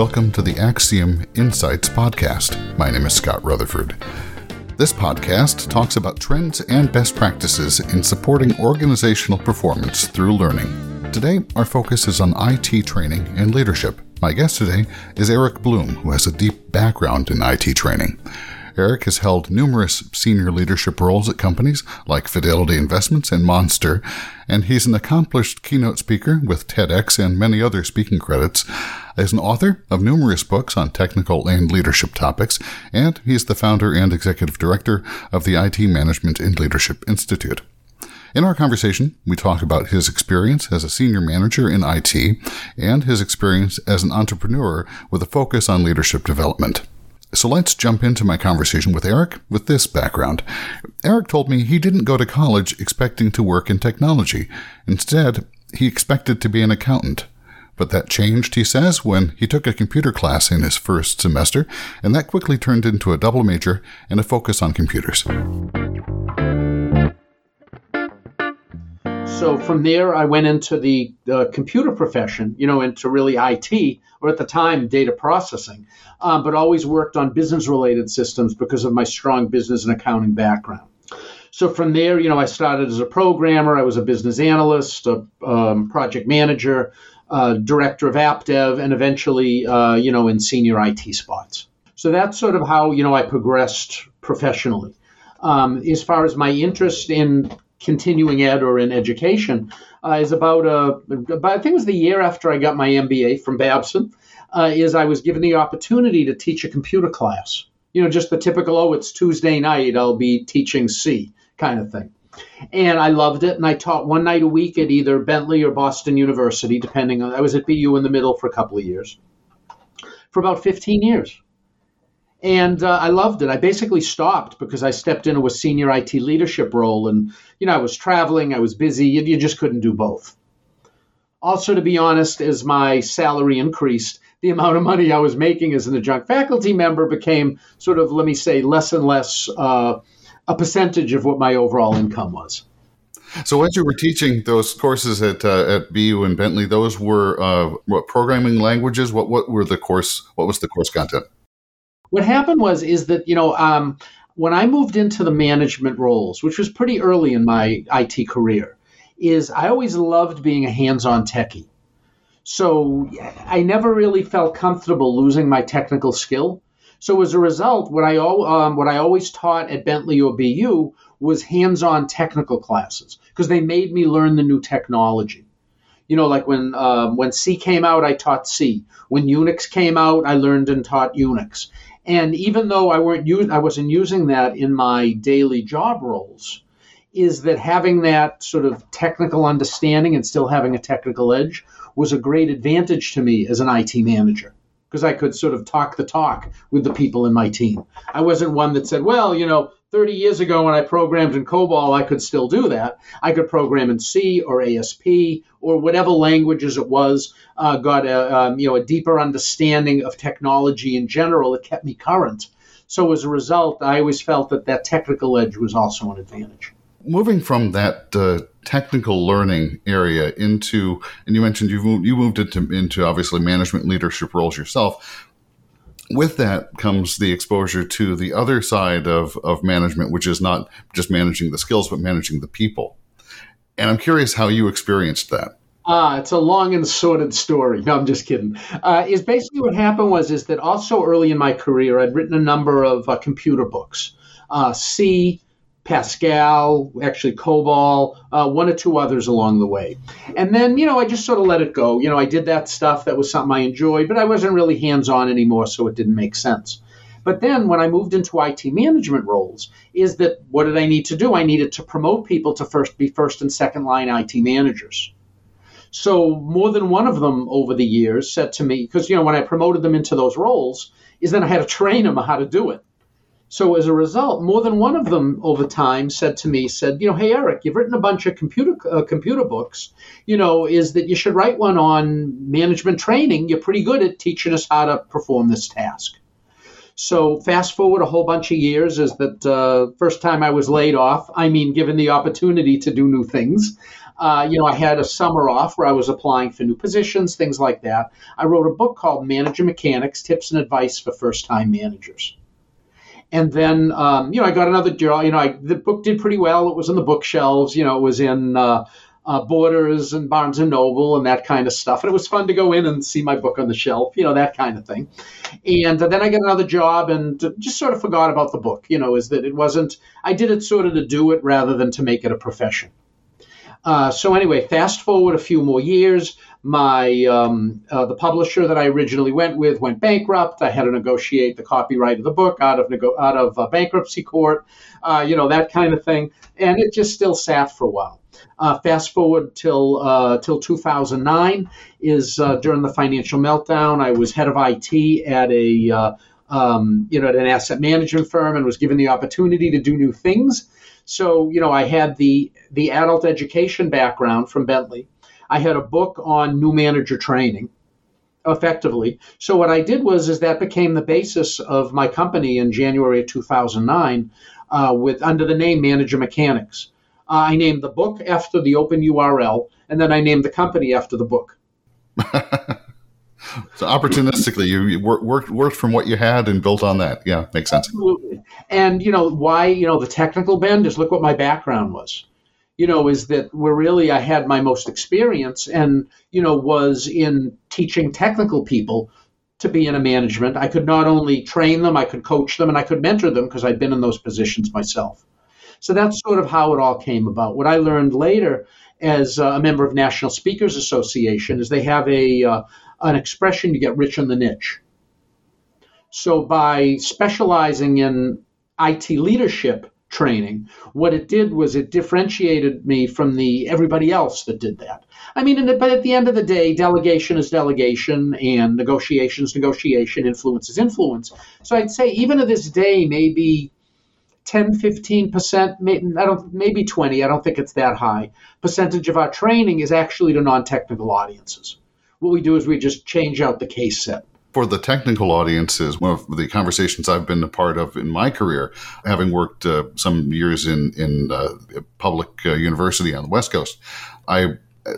Welcome to the Axiom Insights podcast. My name is Scott Rutherford. This podcast talks about trends and best practices in supporting organizational performance through learning. Today, our focus is on IT training and leadership. My guest today is Eric Bloom, who has a deep background in IT training. Eric has held numerous senior leadership roles at companies like Fidelity Investments and Monster, and he's an accomplished keynote speaker with TEDx and many other speaking credits. As an author of numerous books on technical and leadership topics, and he's the founder and executive director of the IT Management and Leadership Institute. In our conversation, we talk about his experience as a senior manager in IT and his experience as an entrepreneur with a focus on leadership development. So let's jump into my conversation with Eric with this background. Eric told me he didn't go to college expecting to work in technology. Instead, he expected to be an accountant. But that changed, he says, when he took a computer class in his first semester, and that quickly turned into a double major and a focus on computers. So from there, I went into the computer profession, you know, into really IT, or at the time, data processing, um, but always worked on business related systems because of my strong business and accounting background. So from there, you know, I started as a programmer, I was a business analyst, a um, project manager, uh, director of app dev, and eventually, uh, you know, in senior IT spots. So that's sort of how, you know, I progressed professionally. Um, as far as my interest in continuing ed or in education uh, is about, uh, about, I think it was the year after I got my MBA from Babson, uh, is I was given the opportunity to teach a computer class. You know, just the typical, oh, it's Tuesday night, I'll be teaching C kind of thing. And I loved it, and I taught one night a week at either Bentley or Boston University, depending on, I was at BU in the middle for a couple of years, for about 15 years and uh, I loved it. I basically stopped because I stepped into a senior IT leadership role, and you know I was traveling, I was busy. You, you just couldn't do both. Also, to be honest, as my salary increased, the amount of money I was making as an adjunct faculty member became sort of, let me say, less and less uh, a percentage of what my overall income was. So, as you were teaching those courses at uh, at BU and Bentley, those were uh, what programming languages? What what were the course? What was the course content? What happened was is that you know um, when I moved into the management roles, which was pretty early in my IT career, is I always loved being a hands-on techie. So I never really felt comfortable losing my technical skill. So as a result, what I um, what I always taught at Bentley or BU was hands-on technical classes because they made me learn the new technology. You know, like when um, when C came out, I taught C. When Unix came out, I learned and taught Unix. And even though I weren't I wasn't using that in my daily job roles, is that having that sort of technical understanding and still having a technical edge was a great advantage to me as an IT manager because I could sort of talk the talk with the people in my team. I wasn't one that said, well, you know, 30 years ago when I programmed in COBOL, I could still do that. I could program in C or ASP or whatever languages it was. Uh, got a um, you know a deeper understanding of technology in general. It kept me current. So as a result, I always felt that that technical edge was also an advantage. Moving from that uh, technical learning area into, and you mentioned you moved, you moved into into obviously management leadership roles yourself with that comes the exposure to the other side of, of management, which is not just managing the skills, but managing the people. And I'm curious how you experienced that. Ah, it's a long and sordid story. No, I'm just kidding. Uh, is basically what happened was is that also early in my career, I'd written a number of uh, computer books. Uh, C, Pascal, actually COBOL, uh, one or two others along the way. And then, you know, I just sort of let it go. You know, I did that stuff that was something I enjoyed, but I wasn't really hands on anymore, so it didn't make sense. But then when I moved into IT management roles, is that what did I need to do? I needed to promote people to first be first and second line IT managers. So more than one of them over the years said to me, because you know when I promoted them into those roles, is then I had to train them how to do it. So as a result, more than one of them over time said to me, said, you know, hey Eric, you've written a bunch of computer uh, computer books. You know, is that you should write one on management training? You're pretty good at teaching us how to perform this task. So fast forward a whole bunch of years is that uh, first time I was laid off. I mean, given the opportunity to do new things, Uh, you know, I had a summer off where I was applying for new positions, things like that. I wrote a book called Manager Mechanics Tips and Advice for First Time Managers. And then, um, you know, I got another job. You know, I, the book did pretty well. It was on the bookshelves. You know, it was in uh, uh, Borders and Barnes and Noble and that kind of stuff. And it was fun to go in and see my book on the shelf, you know, that kind of thing. And uh, then I got another job and just sort of forgot about the book. You know, is that it wasn't. I did it sort of to do it rather than to make it a profession. Uh, so anyway, fast forward a few more years. My um, uh, the publisher that I originally went with went bankrupt. I had to negotiate the copyright of the book out of nego- out of uh, bankruptcy court, uh, you know that kind of thing, and it just still sat for a while. Uh, fast forward till uh, till 2009 is during the financial meltdown. I was head of IT at a um, you know at an asset management firm and was given the opportunity to do new things. So, you know, I had the the adult education background from Bentley. I had a book on new manager training effectively. So what I did was is that became the basis of my company in January of 2009 uh, with under the name Manager Mechanics. Uh, I named the book after the open URL, and then I named the company after the book. So opportunistically, you worked worked from what you had and built on that. Yeah, makes sense. Absolutely. And you know why? You know the technical bend is look what my background was. You know, is that where really I had my most experience, and you know was in teaching technical people to be in a management. I could not only train them, I could coach them, and I could mentor them because I'd been in those positions myself. So that's sort of how it all came about. What I learned later as a member of National Speakers Association is they have a uh, an expression you get rich in the niche. So by specializing in IT leadership training, what it did was it differentiated me from the everybody else that did that. I mean, but at the end of the day, delegation is delegation, and negotiation is negotiation, influence is influence. So I'd say even to this day, maybe 10, 15 percent, I don't, maybe 20. I don't think it's that high. Percentage of our training is actually to non-technical audiences what we do is we just change out the case set. For the technical audiences, one of the conversations I've been a part of in my career, having worked uh, some years in in uh, public uh, university on the West Coast, I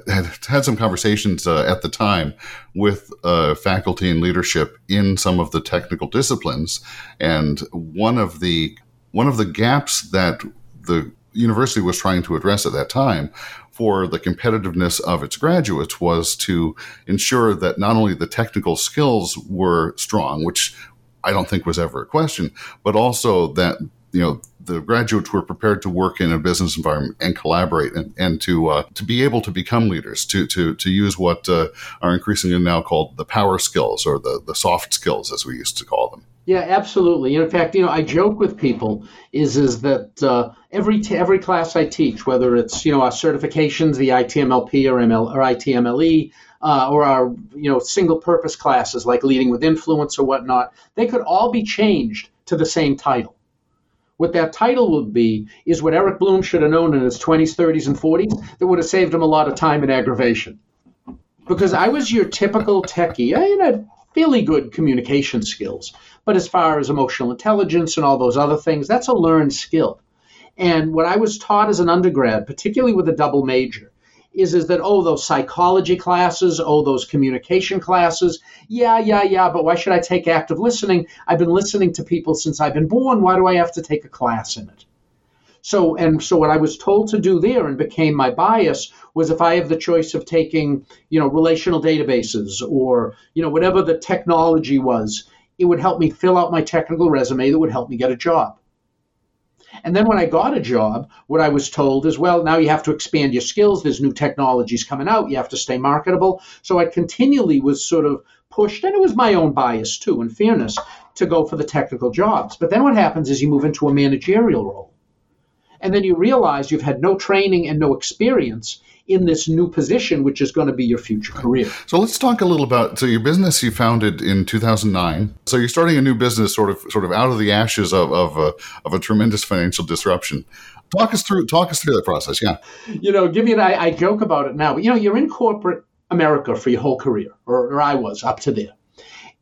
had had some conversations uh, at the time with uh, faculty and leadership in some of the technical disciplines, and one of the one of the gaps that the university was trying to address at that time for the competitiveness of its graduates was to ensure that not only the technical skills were strong, which I don't think was ever a question, but also that you know the graduates were prepared to work in a business environment and collaborate and, and to uh, to be able to become leaders to to to use what uh, are increasingly now called the power skills or the the soft skills as we used to call them. Yeah, absolutely. In fact, you know, I joke with people is is that uh, every t- every class I teach, whether it's you know our certifications, the ITMLP or ML or ITMLE, uh, or our you know single purpose classes like leading with influence or whatnot, they could all be changed to the same title. What that title would be is what Eric Bloom should have known in his 20s, 30s, and 40s that would have saved him a lot of time and aggravation. Because I was your typical techie. I had fairly good communication skills. But as far as emotional intelligence and all those other things, that's a learned skill. And what I was taught as an undergrad, particularly with a double major, is, is that, oh, those psychology classes, oh, those communication classes, yeah, yeah, yeah, but why should I take active listening? I've been listening to people since I've been born. Why do I have to take a class in it? So, and so what I was told to do there and became my bias was if I have the choice of taking, you know, relational databases or, you know, whatever the technology was, it would help me fill out my technical resume that would help me get a job. And then when I got a job, what I was told is, well, now you have to expand your skills. There's new technologies coming out. You have to stay marketable. So I continually was sort of pushed, and it was my own bias too, in fairness, to go for the technical jobs. But then what happens is you move into a managerial role and then you realize you've had no training and no experience in this new position, which is going to be your future career. So let's talk a little about so your business you founded in 2009. So you're starting a new business, sort of sort of out of the ashes of of a, of a tremendous financial disruption. Talk us through talk us through that process. Yeah, you know, give me an I, I joke about it now, but you know, you're in corporate America for your whole career, or, or I was up to there.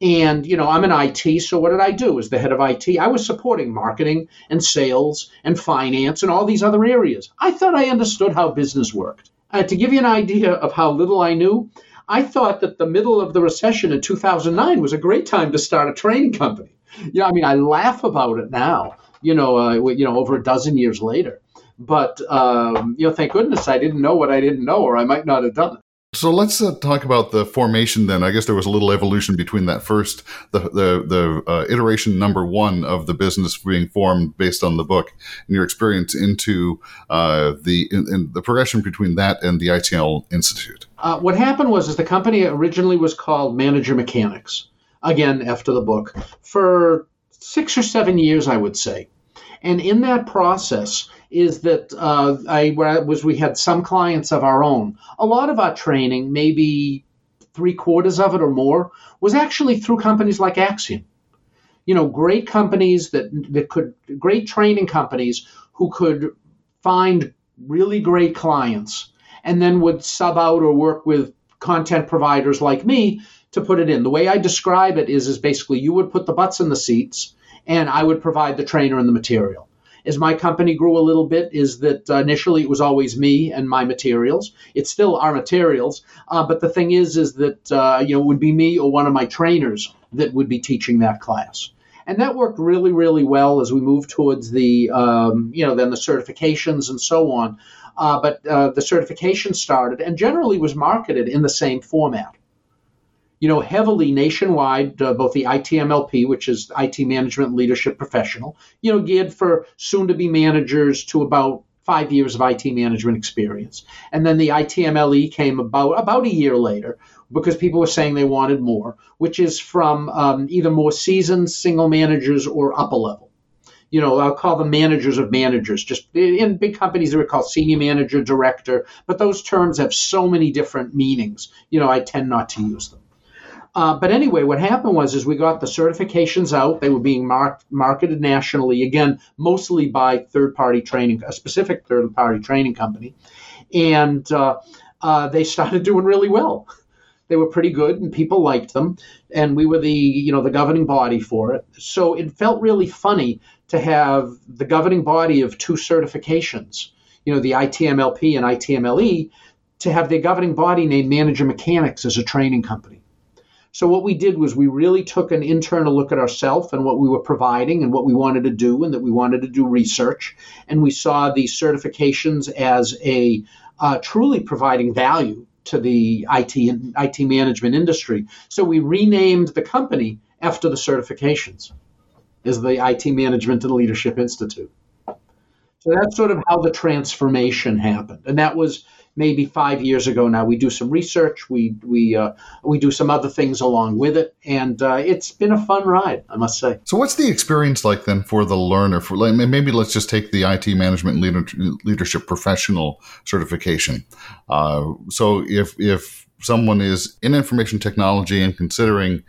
And, you know, I'm an IT, so what did I do as the head of IT? I was supporting marketing and sales and finance and all these other areas. I thought I understood how business worked. Uh, to give you an idea of how little I knew, I thought that the middle of the recession in 2009 was a great time to start a training company. Yeah, I mean, I laugh about it now, you know, uh, you know, over a dozen years later. But um, you know, thank goodness I didn't know what I didn't know, or I might not have done it. So let's uh, talk about the formation then. I guess there was a little evolution between that first, the the, the uh, iteration number one of the business being formed based on the book, and your experience into uh, the in, in the progression between that and the ITL Institute. Uh, what happened was, is the company originally was called Manager Mechanics. Again, after the book, for six or seven years, I would say, and in that process is that uh, I was we had some clients of our own. A lot of our training, maybe three quarters of it or more, was actually through companies like Axiom. You know, great companies that that could great training companies who could find really great clients and then would sub out or work with content providers like me to put it in. The way I describe it is is basically you would put the butts in the seats and I would provide the trainer and the material as my company grew a little bit is that initially it was always me and my materials. It's still our materials, uh, but the thing is, is that uh, you know it would be me or one of my trainers that would be teaching that class. And that worked really, really well as we moved towards the, um, you know, then the certifications and so on. Uh, but uh, the certification started and generally was marketed in the same format you know, heavily nationwide, uh, both the ITMLP, which is IT Management Leadership Professional, you know, geared for soon to be managers to about five years of IT management experience. And then the ITMLE came about about a year later because people were saying they wanted more, which is from um, either more seasoned single managers or upper level. You know, I'll call them managers of managers. Just in big companies, they are called senior manager, director, but those terms have so many different meanings. You know, I tend not to use them. Uh, but anyway, what happened was is we got the certifications out. They were being marked, marketed nationally, again, mostly by third-party training, a specific third-party training company, and uh, uh, they started doing really well. They were pretty good, and people liked them, and we were the you know the governing body for it. So it felt really funny to have the governing body of two certifications, you know, the ITMLP and ITMLE, to have their governing body named Manager Mechanics as a training company. So what we did was we really took an internal look at ourselves and what we were providing and what we wanted to do and that we wanted to do research. And we saw these certifications as a uh, truly providing value to the IT and IT management industry. So we renamed the company after the certifications as the IT Management and Leadership Institute. So that's sort of how the transformation happened. And that was maybe five years ago now. We do some research, we we uh, we do some other things along with it, and uh, it's been a fun ride, I must say. So, what's the experience like then for the learner? For like, maybe let's just take the IT management leader, leadership professional certification. Uh, so, if if someone is in information technology and considering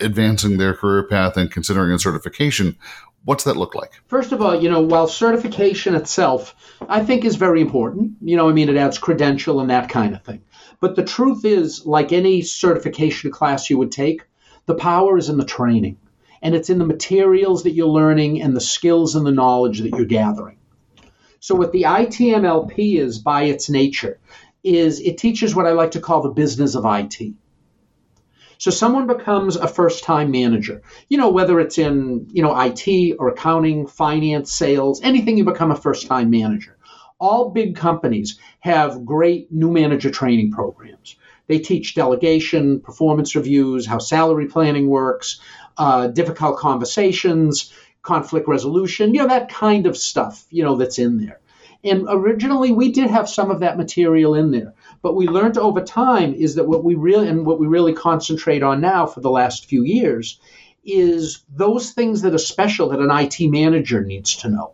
advancing their career path and considering a certification, What's that look like? First of all, you know, while certification itself, I think is very important. You know, I mean, it adds credential and that kind of thing. But the truth is, like any certification class you would take, the power is in the training. And it's in the materials that you're learning and the skills and the knowledge that you're gathering. So what the ITMLP is by its nature is it teaches what I like to call the business of IT. So someone becomes a first time manager, you know, whether it's in, you know, IT or accounting, finance, sales, anything you become a first time manager. All big companies have great new manager training programs. They teach delegation, performance reviews, how salary planning works, uh, difficult conversations, conflict resolution, you know, that kind of stuff, you know, that's in there. And originally we did have some of that material in there. But we learned over time is that what we really and what we really concentrate on now for the last few years is those things that are special that an IT manager needs to know.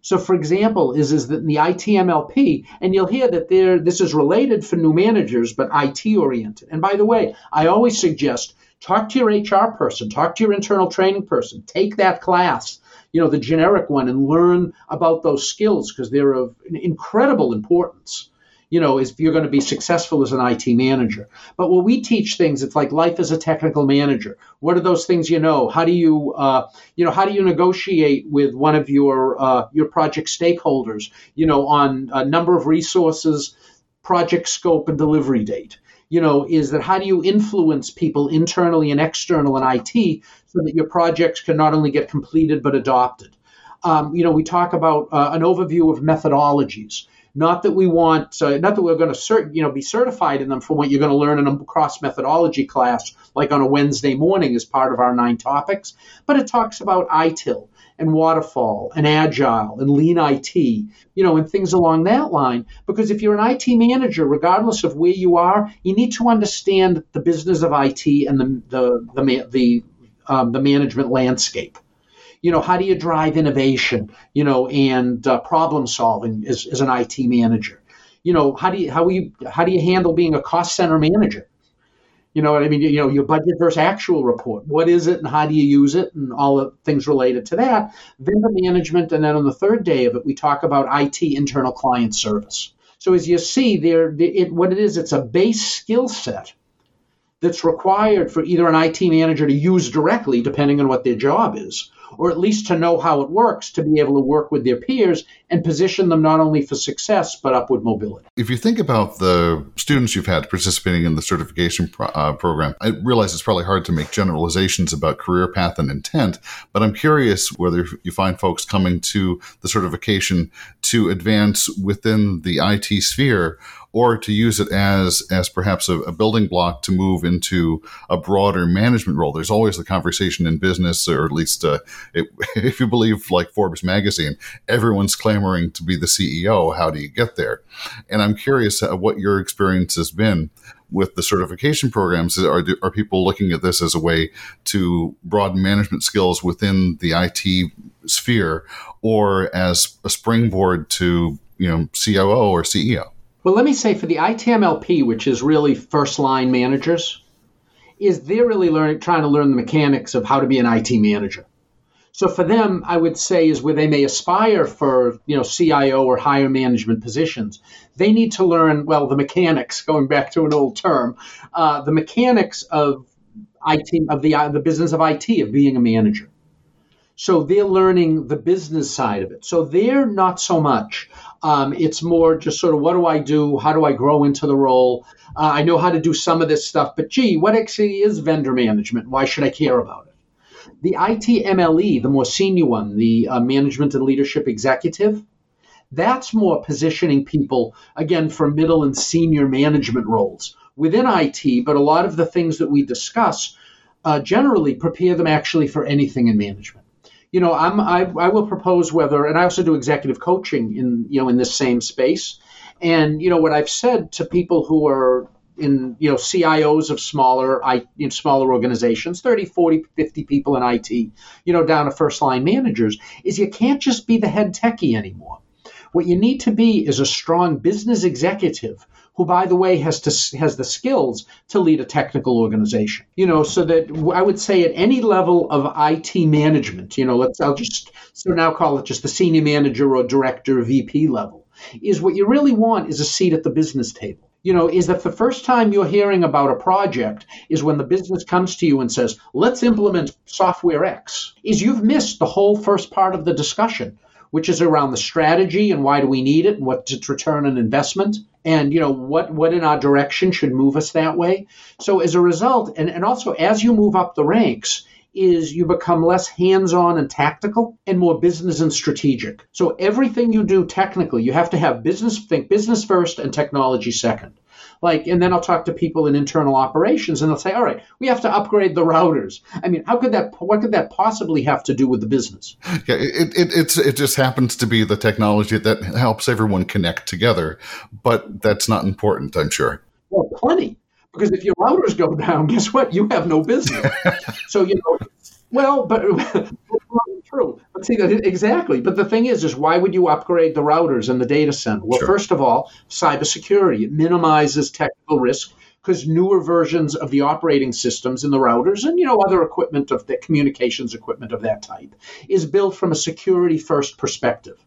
So, for example, is is that in the ITMLP, and you'll hear that there this is related for new managers, but IT oriented. And by the way, I always suggest talk to your HR person, talk to your internal training person, take that class, you know, the generic one, and learn about those skills because they're of incredible importance you know, if you're going to be successful as an IT manager. But when we teach things, it's like life as a technical manager. What are those things you know? How do you, uh, you know, how do you negotiate with one of your uh, your project stakeholders? You know, on a number of resources project scope and delivery date you know, is that how do you influence people internally and external in IT so that your projects can not only get completed but adopted? Um, you know, we talk about uh, an overview of methodologies. Not that we want, uh, not that we're going to, cert, you know, be certified in them for what you're going to learn in a cross methodology class, like on a Wednesday morning as part of our nine topics. But it talks about ITIL and waterfall and agile and lean IT, you know, and things along that line. Because if you're an IT manager, regardless of where you are, you need to understand the business of IT and the the the the, um, the management landscape. You know, how do you drive innovation? You know, and uh, problem solving as, as an IT manager. You know, how do you how you how do you handle being a cost center manager? You know what I mean? You know, your budget versus actual report. What is it and how do you use it and all the things related to that. Vendor management. And then on the third day of it, we talk about IT internal client service. So as you see there, it, what it is, it's a base skill set that's required for either an IT manager to use directly, depending on what their job is, or at least to know how it works to be able to work with their peers and position them not only for success but upward mobility. If you think about the students you've had participating in the certification pro- uh, program, I realize it's probably hard to make generalizations about career path and intent, but I'm curious whether you find folks coming to the certification to advance within the IT sphere or to use it as as perhaps a, a, building block to move into a broader management role. There's always the conversation in business, or at least uh, it, if you believe like Forbes magazine, everyone's clamoring to be the CEO. How do you get there? And I'm curious uh, what your experience has been with the certification programs. Are are people looking at this as a way to broaden management skills within the IT sphere, or as a springboard to you know COO or CEO? Well, let me say for the ITMLP, which is really first line managers, is they're really learning, trying to learn the mechanics of how to be an IT manager. So for them, I would say is where they may aspire for you know CIO or higher management positions. They need to learn well the mechanics. Going back to an old term, uh, the mechanics of IT of the uh, the business of IT of being a manager. So they're learning the business side of it. So they're not so much. Um, it's more just sort of what do I do? How do I grow into the role? Uh, I know how to do some of this stuff, but gee, what actually is vendor management? Why should I care about it? The ITMLE, the more senior one, the uh, management and leadership executive, that's more positioning people, again, for middle and senior management roles within IT, but a lot of the things that we discuss uh, generally prepare them actually for anything in management you know, I'm, I, I will propose whether, and I also do executive coaching in, you know, in this same space. And, you know, what I've said to people who are in, you know, CIOs of smaller, I, you know, smaller organizations, 30, 40, 50 people in IT, you know, down to first line managers, is you can't just be the head techie anymore. What you need to be is a strong business executive who, by the way, has to has the skills to lead a technical organization. You know, so that I would say at any level of IT management, you know, let's I'll just so now call it just the senior manager or director, VP level, is what you really want is a seat at the business table you know, is that the first time you're hearing about a project is when the business comes to you and says, let's implement software X, is you've missed the whole first part of the discussion, which is around the strategy and why do we need it and what's its return on investment and you know what what in our direction should move us that way. So as a result and, and also as you move up the ranks is you become less hands-on and tactical and more business and strategic. So everything you do technically you have to have business think business first and technology second like and then i'll talk to people in internal operations and they'll say all right we have to upgrade the routers. I mean how could that what could that possibly have to do with the business? Yeah it, it, it's it just happens to be the technology that helps everyone connect together but that's not important i'm sure. Well plenty because if your routers go down guess what you have no business so you know well but true. But see, exactly. But the thing is, is why would you upgrade the routers in the data center? Well, sure. first of all, cybersecurity. It minimizes technical risk because newer versions of the operating systems in the routers and you know other equipment of the communications equipment of that type is built from a security first perspective.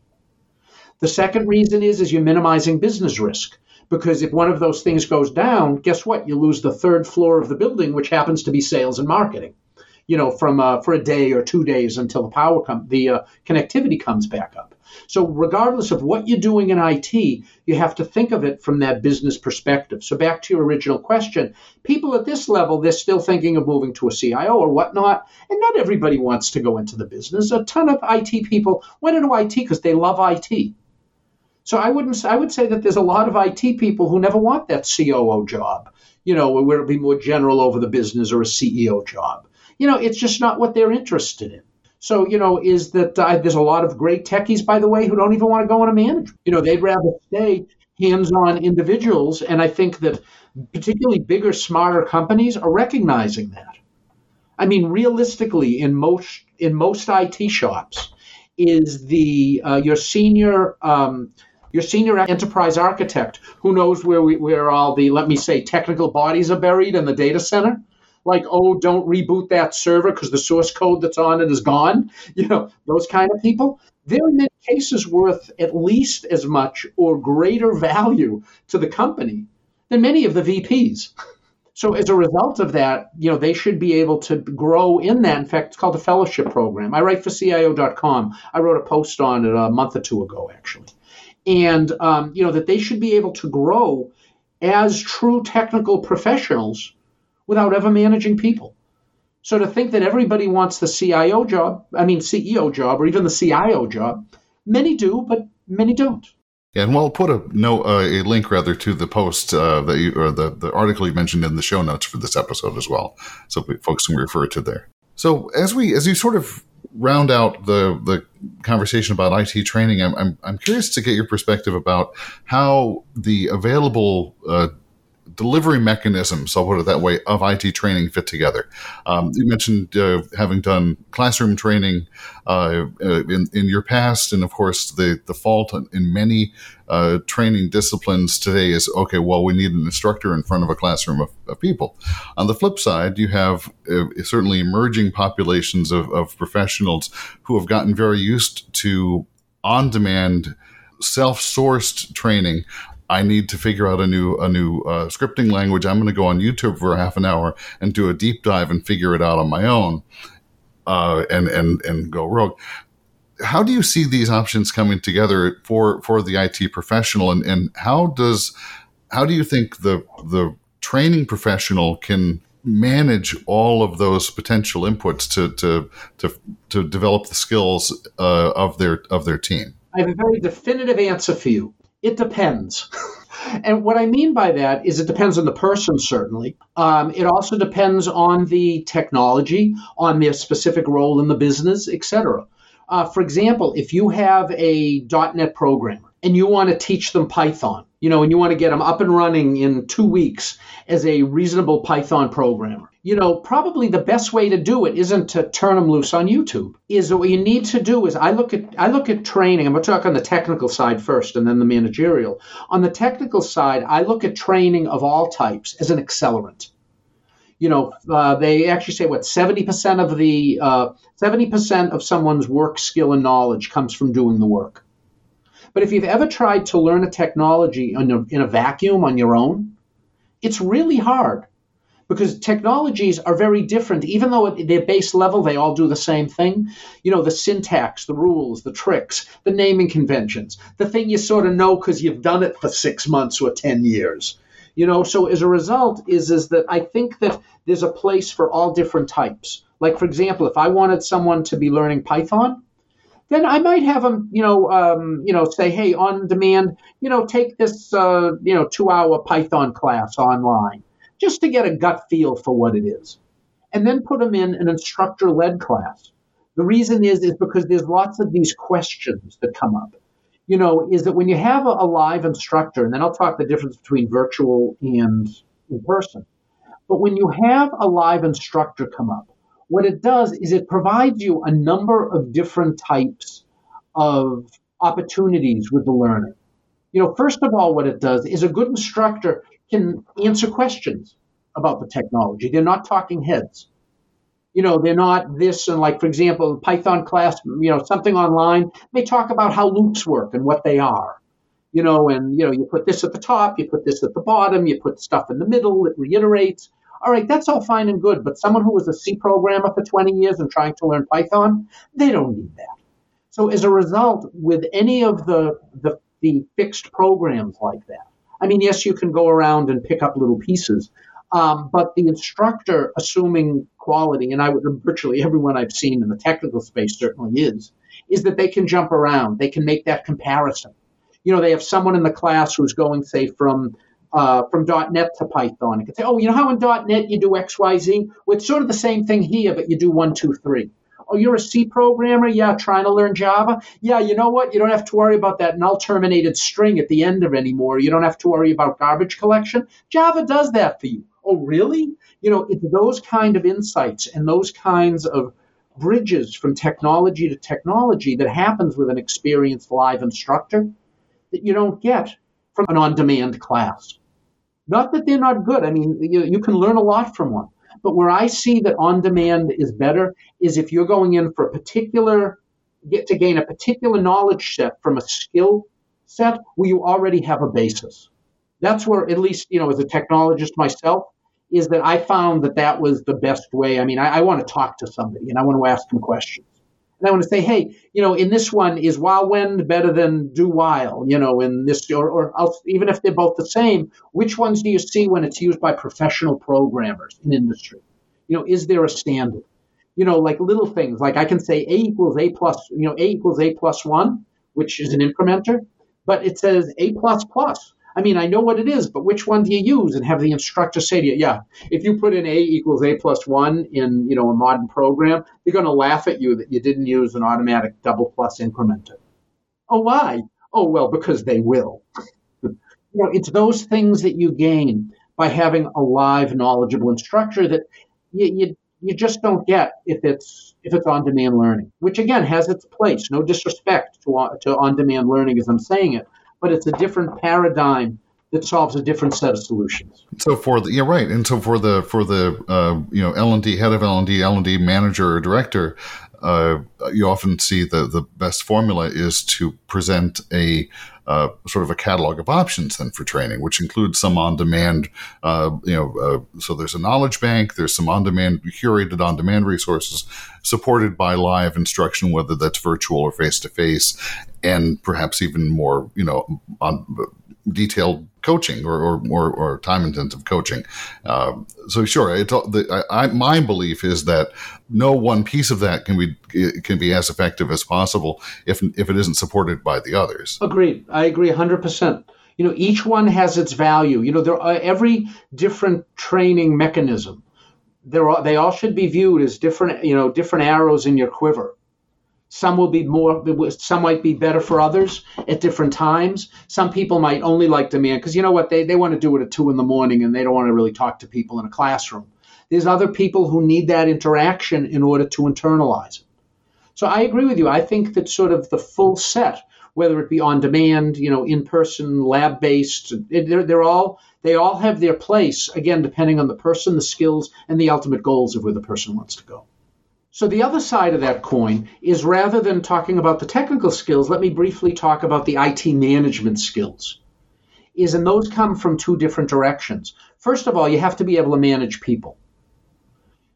The second reason is is you're minimizing business risk because if one of those things goes down, guess what? You lose the third floor of the building, which happens to be sales and marketing you know, from uh, for a day or two days until the power come, the uh, connectivity comes back up. So regardless of what you're doing in IT, you have to think of it from that business perspective. So back to your original question, people at this level, they're still thinking of moving to a CIO or whatnot, and not everybody wants to go into the business. A ton of IT people went into IT because they love IT. So I wouldn't. I would say that there's a lot of IT people who never want that COO job. You know, where it would be more general over the business or a CEO job. You know, it's just not what they're interested in. So, you know, is that uh, there's a lot of great techies, by the way, who don't even want to go into management. You know, they'd rather stay hands on individuals. And I think that particularly bigger, smarter companies are recognizing that. I mean, realistically, in most in most IT shops, is the uh, your senior um, your senior enterprise architect who knows where we, where all the let me say technical bodies are buried in the data center like, oh, don't reboot that server because the source code that's on it is gone. You know, those kind of people. They're in many cases worth at least as much or greater value to the company than many of the VPs. So as a result of that, you know, they should be able to grow in that. In fact, it's called a fellowship program. I write for CIO.com. I wrote a post on it a month or two ago, actually. And, um, you know, that they should be able to grow as true technical professionals without ever managing people. So to think that everybody wants the CIO job, I mean CEO job, or even the CIO job, many do, but many don't. Yeah, and we'll put a uh, a link rather to the post uh, that you or the the article you mentioned in the show notes for this episode as well, so folks can refer to there. So as we as you sort of round out the the conversation about IT training, I'm I'm, I'm curious to get your perspective about how the available uh, delivery mechanisms, I'll put it that way, of IT training fit together. Um, you mentioned uh, having done classroom training uh, uh, in, in your past, and of course, the, the fault in many uh, training disciplines today is okay, well, we need an instructor in front of a classroom of, of people. On the flip side, you have uh, certainly emerging populations of, of professionals who have gotten very used to on demand self sourced training I need to figure out a new a new uh, scripting language. I'm going to go on YouTube for half an hour and do a deep dive and figure it out on my own, uh, and and and go rogue. How do you see these options coming together for for the IT professional, and and how does how do you think the the training professional can manage all of those potential inputs to to to, to develop the skills uh, of their of their team? I have a very definitive answer for you. It depends. and what I mean by that is it depends on the person, certainly. Um, it also depends on the technology, on their specific role in the business, etc. Uh, for example, if you have a .NET programmer and you want to teach them Python, you know, and you want to get them up and running in two weeks as a reasonable Python programmer, you know, probably the best way to do it isn't to turn them loose on YouTube. Is what you need to do is I look at I look at training. I'm going to talk on the technical side first, and then the managerial. On the technical side, I look at training of all types as an accelerant you know, uh, they actually say what 70% of the uh, 70% of someone's work skill and knowledge comes from doing the work. But if you've ever tried to learn a technology in a, in a vacuum on your own, it's really hard because technologies are very different. Even though at their base level they all do the same thing, you know, the syntax, the rules, the tricks, the naming conventions, the thing you sort of know because you've done it for six months or 10 years you know? So as a result is is that i think that there's a place for all different types. Like for example if i wanted someone to be learning python then i might have them you know um, you know say hey on demand you know take this uh, you know two hour python class online just to get a gut feel for what it is and then put them in an instructor led class the reason is is because there's lots of these questions that come up you know, is that when you have a, a live instructor, and then I'll talk the difference between virtual and in person, but when you have a live instructor come up, what it does is it provides you a number of different types of opportunities with the learner. You know, first of all, what it does is a good instructor can answer questions about the technology. They're not talking heads you know, they're not this and like, for example, Python class, you know, something online, they talk about how loops work and what they are. You know, and you know, you put this at the top, you put this at the bottom, you put stuff in the middle, it reiterates. All right, that's all fine and good, but someone who was a C programmer for 20 years and trying to learn Python, they don't need that. So as a result, with any of the, the, the fixed programs like that, I mean, yes, you can go around and pick up little pieces, um, but the instructor, assuming quality, and I would virtually everyone I've seen in the technical space certainly is, is that they can jump around. They can make that comparison. You know, they have someone in the class who's going, say, from uh, from .NET to Python. and can say, oh, you know how in .NET you do X, Y, Z? Well, it's sort of the same thing here, but you do one, two, three. Oh, you're a C programmer? Yeah, trying to learn Java? Yeah, you know what? You don't have to worry about that null terminated string at the end of anymore. You don't have to worry about garbage collection. Java does that for you. Oh, really? You know, it's those kind of insights and those kinds of bridges from technology to technology that happens with an experienced live instructor that you don't get from an on demand class. Not that they're not good. I mean, you, you can learn a lot from one. But where I see that on demand is better is if you're going in for a particular, get to gain a particular knowledge set from a skill set where you already have a basis. That's where, at least, you know, as a technologist myself, is that I found that that was the best way. I mean, I, I want to talk to somebody and I want to ask them questions. And I want to say, hey, you know, in this one, is while when better than do while? You know, in this, or, or even if they're both the same, which ones do you see when it's used by professional programmers in industry? You know, is there a standard? You know, like little things, like I can say A equals A plus, you know, A equals A plus one, which is an incrementer, but it says A plus plus. I mean, I know what it is, but which one do you use? And have the instructor say to you, yeah, if you put in A equals A plus one in, you know, a modern program, they're going to laugh at you that you didn't use an automatic double plus incrementer. Oh, why? Oh, well, because they will. you know, it's those things that you gain by having a live, knowledgeable instructor that you, you, you just don't get if it's if it's on-demand learning, which again has its place. No disrespect to, to on-demand learning as I'm saying it, but it's a different paradigm that solves a different set of solutions. So for the yeah right, and so for the for the uh, you know L and D head of L and D L and D manager or director, uh, you often see the the best formula is to present a uh, sort of a catalog of options then for training, which includes some on-demand, uh, you know, uh, so there's a knowledge bank, there's some on-demand curated on-demand resources supported by live instruction, whether that's virtual or face-to-face, and perhaps even more, you know, on detailed coaching or, or, or, or time intensive coaching. Uh, so sure, it, the, I, my belief is that no one piece of that can be can be as effective as possible if if it isn't supported by the others. Agreed. I agree 100%. You know, each one has its value. You know, there are every different training mechanism. There are, they all should be viewed as different, you know, different arrows in your quiver. Some will be more, some might be better for others at different times. Some people might only like demand because you know what? They, they want to do it at two in the morning and they don't want to really talk to people in a classroom. There's other people who need that interaction in order to internalize it. So I agree with you. I think that sort of the full set, whether it be on demand, you know, in person, lab based, they're, they're all they all have their place. Again, depending on the person, the skills, and the ultimate goals of where the person wants to go. So the other side of that coin is rather than talking about the technical skills, let me briefly talk about the IT management skills. Is and those come from two different directions. First of all, you have to be able to manage people.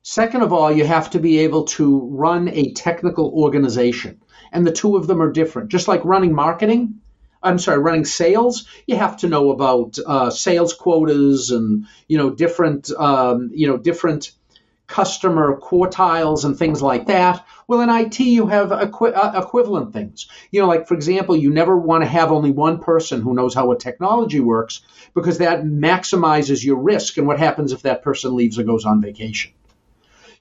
Second of all, you have to be able to run a technical organization. And the two of them are different. Just like running marketing, I'm sorry, running sales, you have to know about uh, sales quotas and you know different um, you know different customer quartiles and things like that. Well, in IT, you have equi- uh, equivalent things. You know, like for example, you never want to have only one person who knows how a technology works because that maximizes your risk. And what happens if that person leaves or goes on vacation?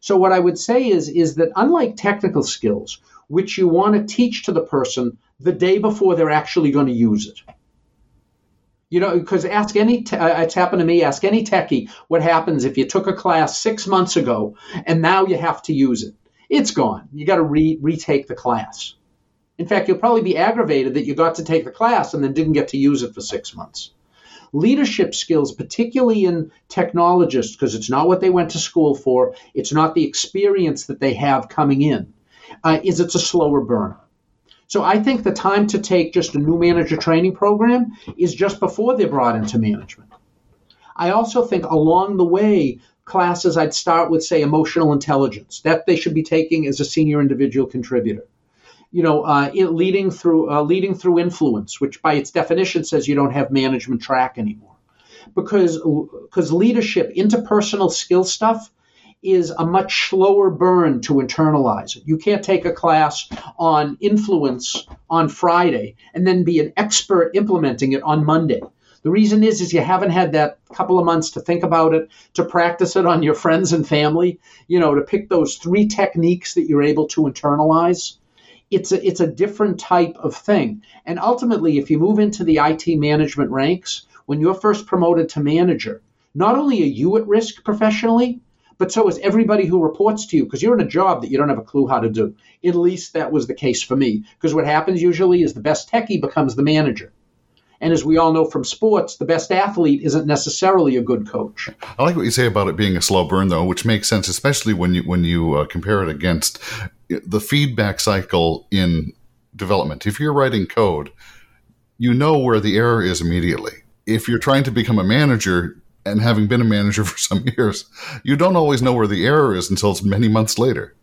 So what I would say is is that unlike technical skills, which you want to teach to the person the day before they're actually going to use it you know, because ask any, te- uh, it's happened to me, ask any techie what happens if you took a class six months ago and now you have to use it. It's gone. You got to re- retake the class. In fact, you'll probably be aggravated that you got to take the class and then didn't get to use it for six months. Leadership skills, particularly in technologists, because it's not what they went to school for, it's not the experience that they have coming in, uh, is it's a slower burn. So I think the time to take just a new manager training program is just before they're brought into management. I also think along the way, classes, I'd start with, say, emotional intelligence. That they should be taking as a senior individual contributor. You know, uh, leading through uh, leading through influence, which by its definition says you don't have management track anymore, because because leadership, interpersonal skill stuff is a much slower burn to internalize. It. You can't take a class on influence on Friday and then be an expert implementing it on Monday. The reason is is you haven't had that couple of months to think about it, to practice it on your friends and family, you know, to pick those three techniques that you're able to internalize. It's a, it's a different type of thing. And ultimately, if you move into the IT management ranks, when you're first promoted to manager, not only are you at risk professionally, but so is everybody who reports to you because you're in a job that you don't have a clue how to do. At least that was the case for me. Because what happens usually is the best techie becomes the manager. And as we all know from sports, the best athlete isn't necessarily a good coach. I like what you say about it being a slow burn, though, which makes sense, especially when you when you uh, compare it against the feedback cycle in development. If you're writing code, you know where the error is immediately. If you're trying to become a manager, and having been a manager for some years, you don't always know where the error is until it's many months later.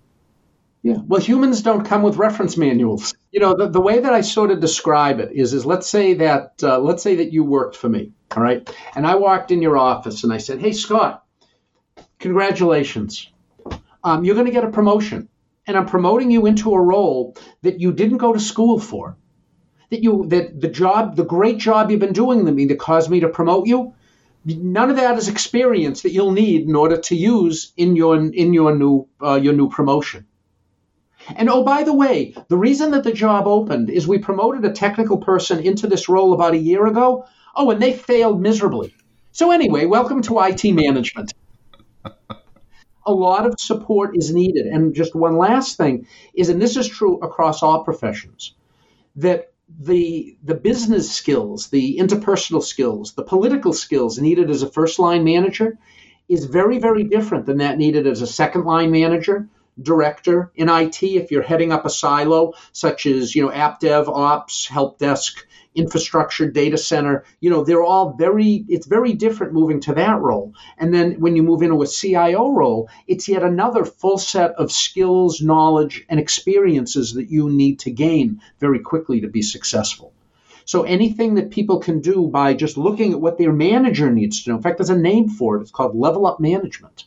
Yeah, well, humans don't come with reference manuals. You know, the, the way that I sort of describe it is, is let's say that uh, let's say that you worked for me, all right, and I walked in your office and I said, "Hey, Scott, congratulations, um, you're going to get a promotion, and I'm promoting you into a role that you didn't go to school for, that you that the job, the great job you've been doing to me that caused me to promote you." None of that is experience that you'll need in order to use in your in your new uh, your new promotion. And oh, by the way, the reason that the job opened is we promoted a technical person into this role about a year ago. Oh, and they failed miserably. So anyway, welcome to IT management. a lot of support is needed. And just one last thing is, and this is true across all professions, that the the business skills, the interpersonal skills, the political skills needed as a first line manager is very very different than that needed as a second line manager director in IT if you're heading up a silo such as you know app dev ops help desk infrastructure data center you know they're all very it's very different moving to that role. And then when you move into a cio role it's yet another full set of skills knowledge and experiences that you need to gain very quickly to be successful. So anything that people can do by just looking at what their manager needs to know in fact there's a name for it. It's called level up management.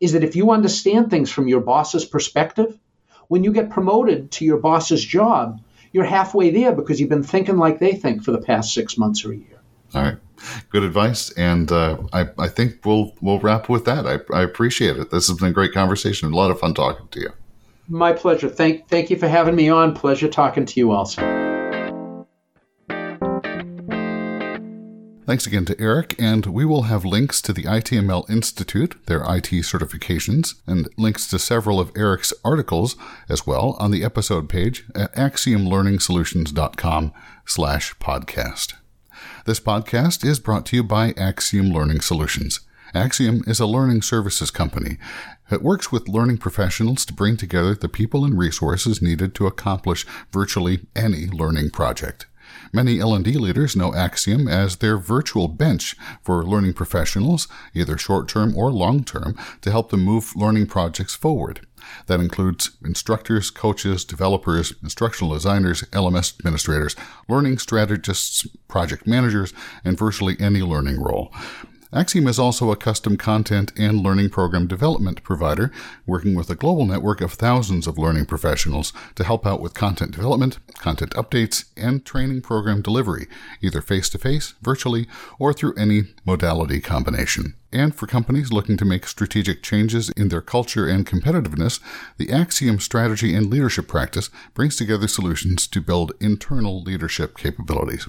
Is that if you understand things from your boss's perspective when you get promoted to your boss's job you're halfway there because you've been thinking like they think for the past six months or a year. All right. Good advice, and uh, I, I think we'll we'll wrap with that. I, I appreciate it. This has been a great conversation. A lot of fun talking to you. My pleasure. Thank thank you for having me on. Pleasure talking to you also. Thanks again to Eric, and we will have links to the ITML Institute, their IT certifications, and links to several of Eric's articles as well on the episode page at axiomlearningsolutions.com slash podcast. This podcast is brought to you by Axiom Learning Solutions. Axiom is a learning services company. It works with learning professionals to bring together the people and resources needed to accomplish virtually any learning project. Many L&D leaders know Axiom as their virtual bench for learning professionals, either short-term or long-term, to help them move learning projects forward. That includes instructors, coaches, developers, instructional designers, LMS administrators, learning strategists, project managers, and virtually any learning role. Axiom is also a custom content and learning program development provider, working with a global network of thousands of learning professionals to help out with content development, content updates, and training program delivery, either face to face, virtually, or through any modality combination. And for companies looking to make strategic changes in their culture and competitiveness, the Axiom strategy and leadership practice brings together solutions to build internal leadership capabilities.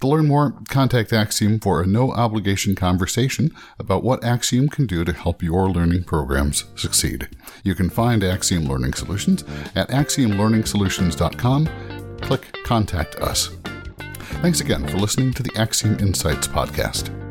To learn more, contact Axiom for a no obligation conversation about what Axiom can do to help your learning programs succeed. You can find Axiom Learning Solutions at axiomlearningsolutions.com. Click Contact Us. Thanks again for listening to the Axiom Insights podcast.